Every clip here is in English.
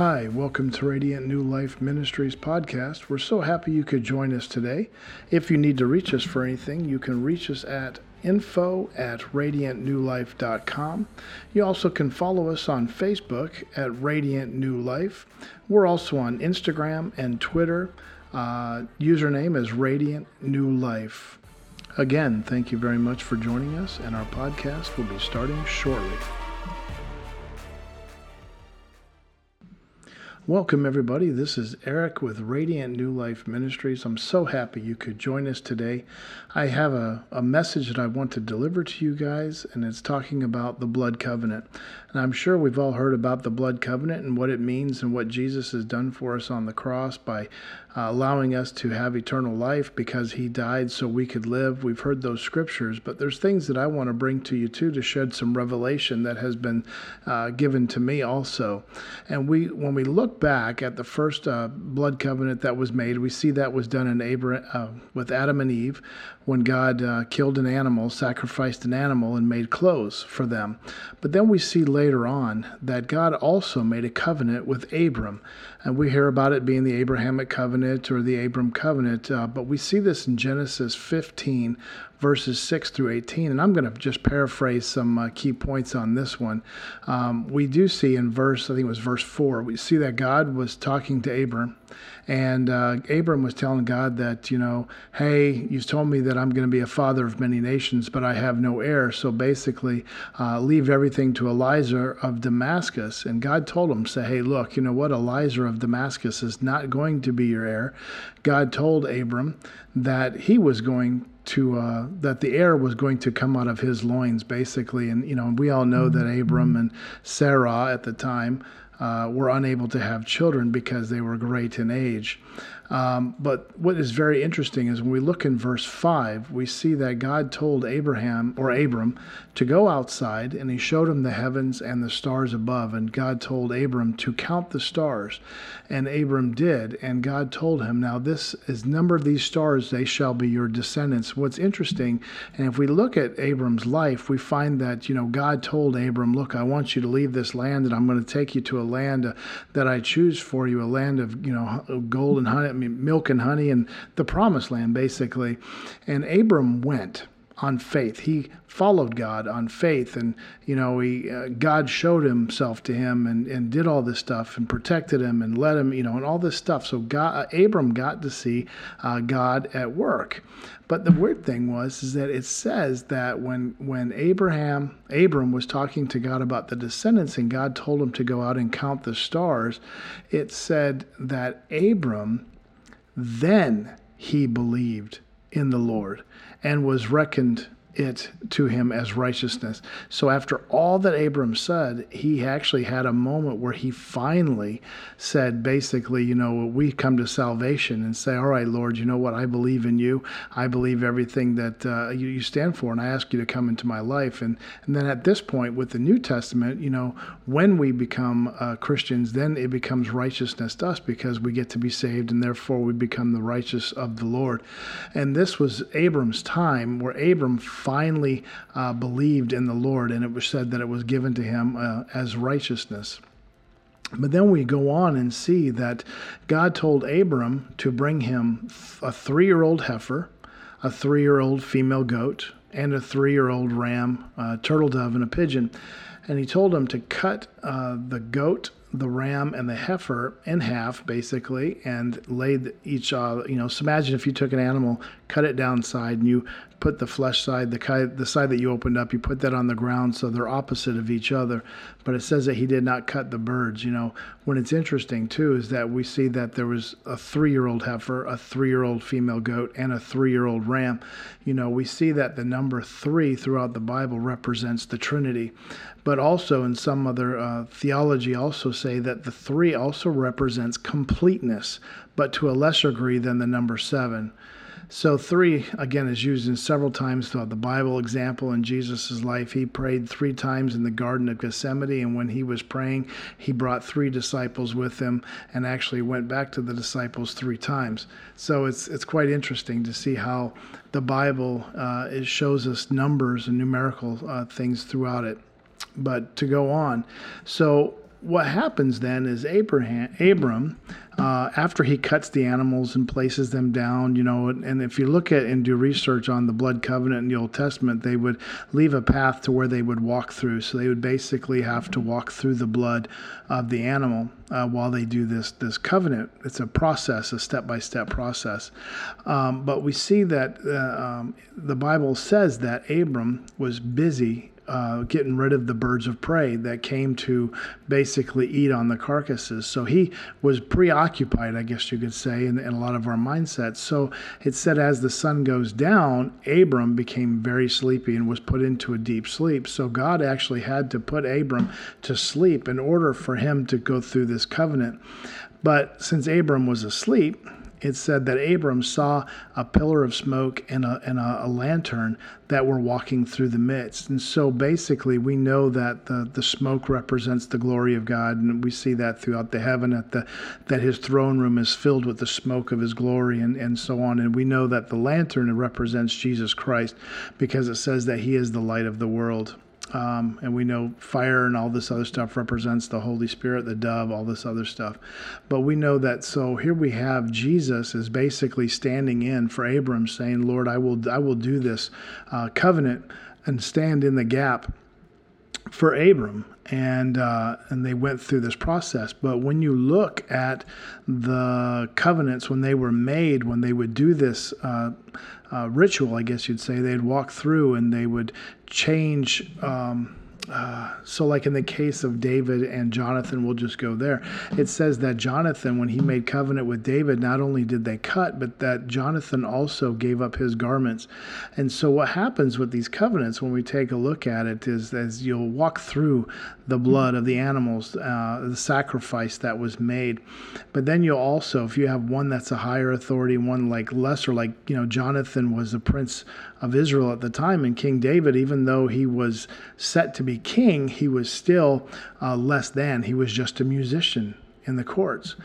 Hi, welcome to Radiant New Life Ministries podcast. We're so happy you could join us today. If you need to reach us for anything, you can reach us at info at radiantnewlife.com. You also can follow us on Facebook at Radiant New Life. We're also on Instagram and Twitter. Uh, username is Radiant New Life. Again, thank you very much for joining us, and our podcast will be starting shortly. Welcome, everybody. This is Eric with Radiant New Life Ministries. I'm so happy you could join us today. I have a, a message that I want to deliver to you guys, and it's talking about the blood covenant. And I'm sure we've all heard about the blood covenant and what it means and what Jesus has done for us on the cross by uh, allowing us to have eternal life because he died so we could live. We've heard those scriptures, but there's things that I want to bring to you too to shed some revelation that has been uh, given to me also. And we, when we look back at the first uh, blood covenant that was made, we see that was done in Abraham uh, with Adam and Eve when God uh, killed an animal, sacrificed an animal, and made clothes for them. But then we see later on that God also made a covenant with Abram. And we hear about it being the Abrahamic covenant or the Abram covenant, uh, but we see this in Genesis 15, verses 6 through 18. And I'm going to just paraphrase some uh, key points on this one. Um, we do see in verse, I think it was verse 4, we see that God was talking to Abram. And uh, Abram was telling God that, you know, hey, you've told me that I'm going to be a father of many nations, but I have no heir. So basically, uh, leave everything to Eliezer of Damascus. And God told him, say, hey, look, you know what? Eliezer of Damascus is not going to be your heir. God told Abram that he was going to uh, that the heir was going to come out of his loins, basically. And you know, we all know that mm-hmm. Abram and Sarah at the time uh, were unable to have children because they were great in age. Um, but what is very interesting is when we look in verse 5, we see that God told Abraham or Abram to go outside and he showed him the heavens and the stars above. And God told Abram to count the stars. And Abram did. And God told him, Now this is number of these stars, they shall be your descendants. What's interesting, and if we look at Abram's life, we find that, you know, God told Abram, Look, I want you to leave this land and I'm going to take you to a land uh, that I choose for you, a land of, you know, gold and honey mean, milk and honey and the promised land, basically. And Abram went on faith. He followed God on faith, and you know, he uh, God showed Himself to him and and did all this stuff and protected him and led him, you know, and all this stuff. So God, uh, Abram got to see uh, God at work. But the weird thing was is that it says that when when Abraham Abram was talking to God about the descendants and God told him to go out and count the stars, it said that Abram then he believed in the Lord and was reckoned it to him as righteousness. So after all that Abram said, he actually had a moment where he finally said, basically, you know, we come to salvation and say, all right, Lord, you know what? I believe in you. I believe everything that uh, you, you, stand for, and I ask you to come into my life. And, and then at this point, with the New Testament, you know, when we become uh, Christians, then it becomes righteousness to us because we get to be saved, and therefore we become the righteous of the Lord. And this was Abram's time where Abram finally uh, believed in the Lord, and it was said that it was given to him uh, as righteousness. But then we go on and see that God told Abram to bring him a three year old heifer, a three year old female goat, and a three year old ram, a turtle dove, and a pigeon. And he told him to cut uh, the goat the ram and the heifer in half, basically, and laid each, uh, you know, so imagine if you took an animal, cut it down side, and you put the flesh side, the, the side that you opened up, you put that on the ground so they're opposite of each other. But it says that he did not cut the birds. You know, when it's interesting, too, is that we see that there was a three year old heifer, a three year old female goat, and a three year old ram. You know, we see that the number three throughout the Bible represents the Trinity but also in some other uh, theology also say that the three also represents completeness, but to a lesser degree than the number seven. So three again is used in several times throughout the Bible. Example in Jesus' life, he prayed three times in the Garden of Gethsemane, and when he was praying, he brought three disciples with him, and actually went back to the disciples three times. So it's it's quite interesting to see how the Bible uh, it shows us numbers and numerical uh, things throughout it but to go on. So what happens then is Abraham, Abram, uh, after he cuts the animals and places them down, you know, and, if you look at and do research on the blood covenant in the Old Testament, they would leave a path to where they would walk through. So they would basically have to walk through the blood of the animal uh, while they do this this covenant. It's a process, a step by step process. Um, but we see that uh, um, the Bible says that Abram was busy uh, getting rid of the birds of prey that came to basically eat on the carcasses. So he was preoccupied, I guess you could say, in, in, a lot of our mindsets. So it said, as the sun goes down, Abram became very sleepy and was put into a deep sleep. So God actually had to put Abram to sleep in order for him to go through this covenant. But since Abram was asleep, it said that Abram saw a pillar of smoke and a, and a, a, lantern that were walking through the midst. And so basically, we know that the, the smoke represents the glory of God. And we see that throughout the heaven, that, the, that his throne room is filled with the smoke of his glory and, and so on. And we know that the lantern represents Jesus Christ because it says that he is the light of the world. Um, and we know fire and all this other stuff represents the Holy Spirit, the dove, all this other stuff. But we know that. So here we have Jesus is basically standing in for Abram, saying, "Lord, I will, I will do this uh, covenant and stand in the gap for Abram." And uh, and they went through this process. But when you look at the covenants when they were made, when they would do this. Uh, uh, ritual, I guess you'd say. They'd walk through and they would change. Um, uh, so, like in the case of David and Jonathan, we'll just go there. It says that Jonathan, when he made covenant with David, not only did they cut, but that Jonathan also gave up his garments. And so, what happens with these covenants when we take a look at it is as you'll walk through the blood of the animals, uh, the sacrifice that was made. But then you'll also, if you have one that's a higher authority, one like lesser, like, you know, Jonathan was the prince of Israel at the time, and King David, even though he was set to be king, he was still uh, less than. He was just a musician in the courts.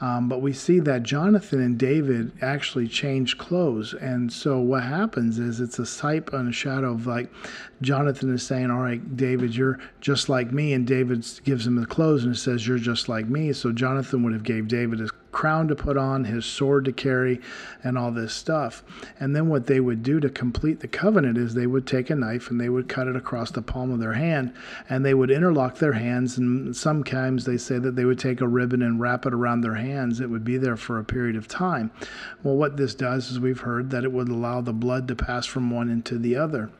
Um, but we see that Jonathan and David actually changed clothes. And so what happens is it's a type and a shadow of like Jonathan is saying, All right, David, you're just like me. And David gives him the clothes and says, You're just like me. So Jonathan would have gave David his crown to put on, his sword to carry, and all this stuff. And then what they would do to complete the covenant is they would take a knife and they would cut it across the palm of their hand and they would interlock their hands. And sometimes they say that they would take a ribbon and wrap it around their hands. It would be there for a period of time. Well, what this does is we've heard that it would allow the blood to pass from one into the other.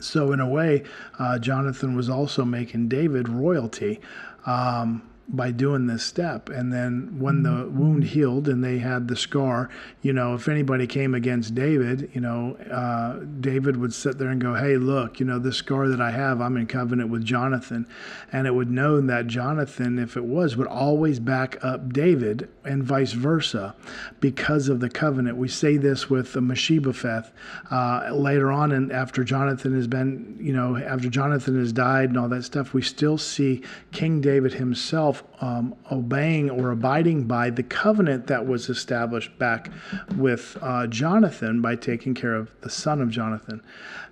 So, in a way, uh, Jonathan was also making David royalty. Um, by doing this step. And then when the mm-hmm. wound healed and they had the scar, you know, if anybody came against David, you know, uh, David would sit there and go, Hey, look, you know, this scar that I have, I'm in covenant with Jonathan. And it would know that Jonathan, if it was, would always back up David and vice versa because of the covenant. We say this with the Mephibosheth uh, later on, and after Jonathan has been, you know, after Jonathan has died and all that stuff, we still see King David himself um, obeying or abiding by the covenant that was established back with uh, Jonathan by taking care of the son of Jonathan.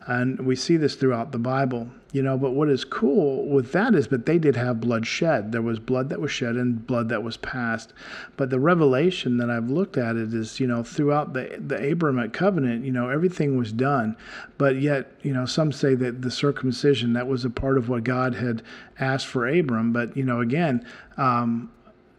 And we see this throughout the Bible, you know. But what is cool with that is that they did have blood shed. There was blood that was shed and blood that was passed. But the revelation that I've looked at it is, you know, throughout the the Abrahamic covenant, you know, everything was done. But yet, you know, some say that the circumcision that was a part of what God had asked for Abram. But you know, again. Um,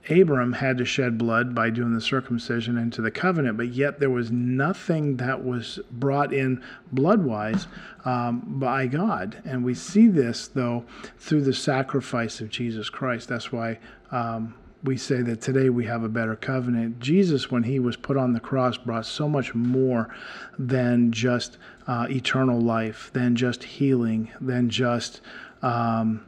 Abram had to shed blood by doing the circumcision into the covenant, but yet there was nothing that was brought in blood-wise um, by God. And we see this, though, through the sacrifice of Jesus Christ. That's why um, we say that today we have a better covenant. Jesus, when he was put on the cross, brought so much more than just uh, eternal life, than just healing, than just. Um,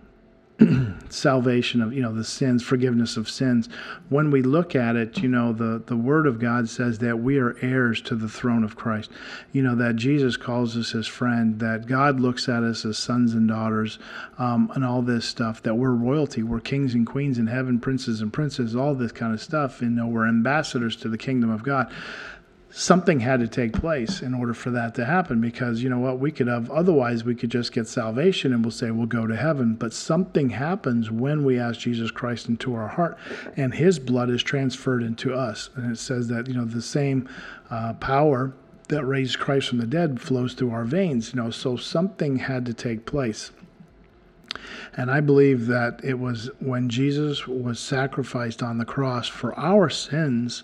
salvation of you know the sins forgiveness of sins. When we look at it you know the the word of god says that we are heirs to the throne of christ. You know that jesus calls us his friend that god looks at us as sons and daughters um, and all this stuff that we're royalty we're kings and queens in heaven princes and princes all this kind of stuff you know we're ambassadors to the kingdom of god something had to take place in order for that to happen because you know what we could have otherwise we could just get salvation and we'll say we'll go to heaven. But something happens when we ask Jesus Christ into our heart and his blood is transferred into us. And it says that you know the same uh, power that raised Christ from the dead flows through our veins you know so something had to take place and I believe that it was when Jesus was sacrificed on the cross for our sins,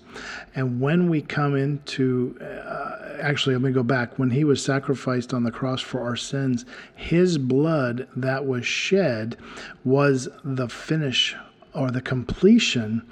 and when we come into, uh, actually, let me go back. When he was sacrificed on the cross for our sins, his blood that was shed was the finish or the completion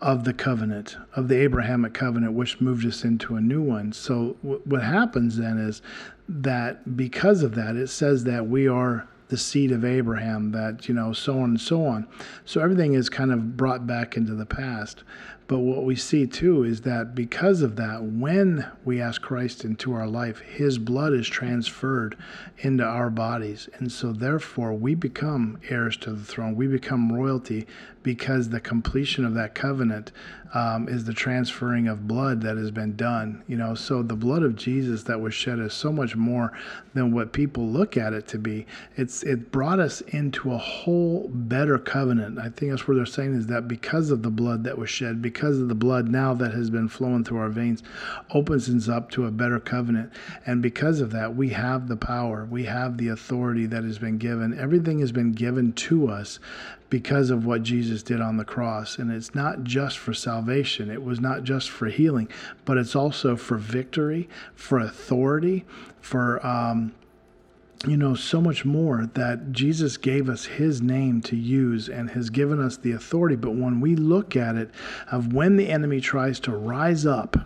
of the covenant, of the Abrahamic covenant, which moved us into a new one. So, w- what happens then is that because of that, it says that we are the seed of Abraham, that, you know, so on and so on. So everything is kind of brought back into the past. But what we see too is that because of that, when we ask Christ into our life, his blood is transferred into our bodies. And so therefore, we become heirs to the throne. We become royalty because the completion of that covenant um, is the transferring of blood that has been done. You know, so the blood of Jesus that was shed is so much more than what people look at it to be. It's it brought us into a whole better covenant. I think that's what they're saying is that because of the blood that was shed, because of the blood now that has been flowing through our veins, opens us up to a better covenant. And because of that, we have the power, we have the authority that has been given. Everything has been given to us because of what Jesus did on the cross. And it's not just for salvation, it was not just for healing, but it's also for victory, for authority, for. Um, you know, so much more that Jesus gave us his name to use and has given us the authority. But when we look at it, of when the enemy tries to rise up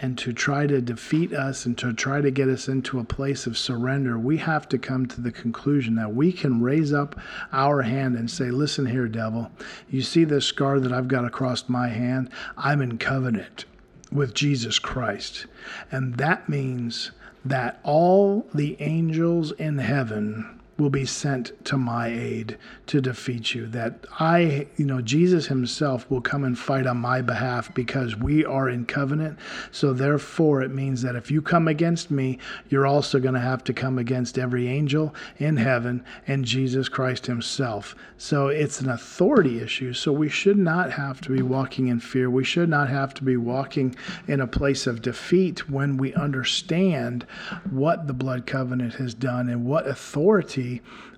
and to try to defeat us and to try to get us into a place of surrender, we have to come to the conclusion that we can raise up our hand and say, Listen here, devil, you see this scar that I've got across my hand? I'm in covenant with Jesus Christ. And that means that all the angels in heaven will be sent to my aid to defeat you. That I, you know, Jesus himself will come and fight on my behalf because we are in covenant. So therefore, it means that if you come against me, you're also going to have to come against every angel in heaven and Jesus Christ himself. So it's an authority issue. So we should not have to be walking in fear. We should not have to be walking in a place of defeat when we understand what the blood covenant has done and what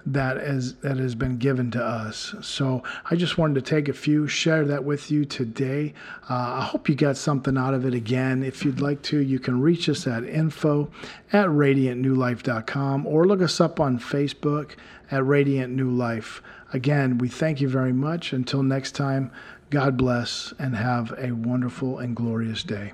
that is that has been given to us. So I just wanted to take a few, share that with you today. Uh, I hope you got something out of it. Again, if you'd like to, you can reach us at info at radiantnewlife.com or look us up on Facebook at Radiant New Life. Again, we thank you very much. Until next time, God bless and have a wonderful and glorious day.